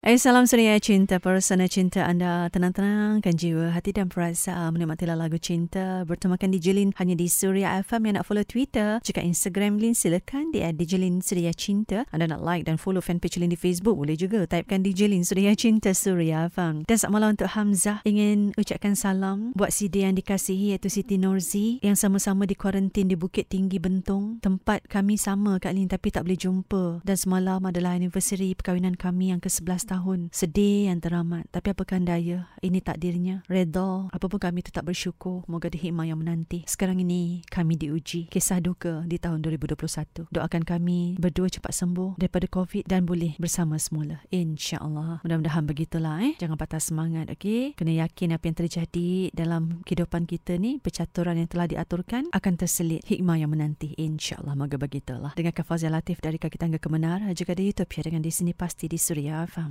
Eh, salam suria cinta, persona cinta anda tenang-tenangkan jiwa, hati dan perasaan menikmati lagu cinta bertemakan DJ Lin hanya di Suria FM yang nak follow Twitter. Jika Instagram Lin silakan di DJ Lin Suria Cinta. Anda nak like dan follow fanpage Lin di Facebook boleh juga. Typekan DJ Lin Suria Cinta Suria FM. Dan selamat malam untuk Hamzah. Ingin ucapkan salam buat si dia yang dikasihi iaitu Siti Norzi yang sama-sama di kuarantin di Bukit Tinggi Bentong. Tempat kami sama Kak Lin tapi tak boleh jumpa. Dan semalam adalah anniversary perkahwinan kami yang ke-11 tahun. Sedih yang teramat. Tapi apakah daya, ini takdirnya. Redha, apapun kami tetap bersyukur. Moga dihikmah yang menanti. Sekarang ini, kami diuji. Kisah duka di tahun 2021. Doakan kami berdua cepat sembuh daripada COVID dan boleh bersama semula. InsyaAllah. Mudah-mudahan begitulah eh. Jangan patah semangat, okey? Kena yakin apa yang terjadi dalam kehidupan kita ni, percaturan yang telah diaturkan akan terselit hikmah yang menanti. InsyaAllah. Moga begitulah. Dengan Kafazia Latif dari kaki tangga kemenar. Juga di Utopia dengan di sini pasti di Suria Farm.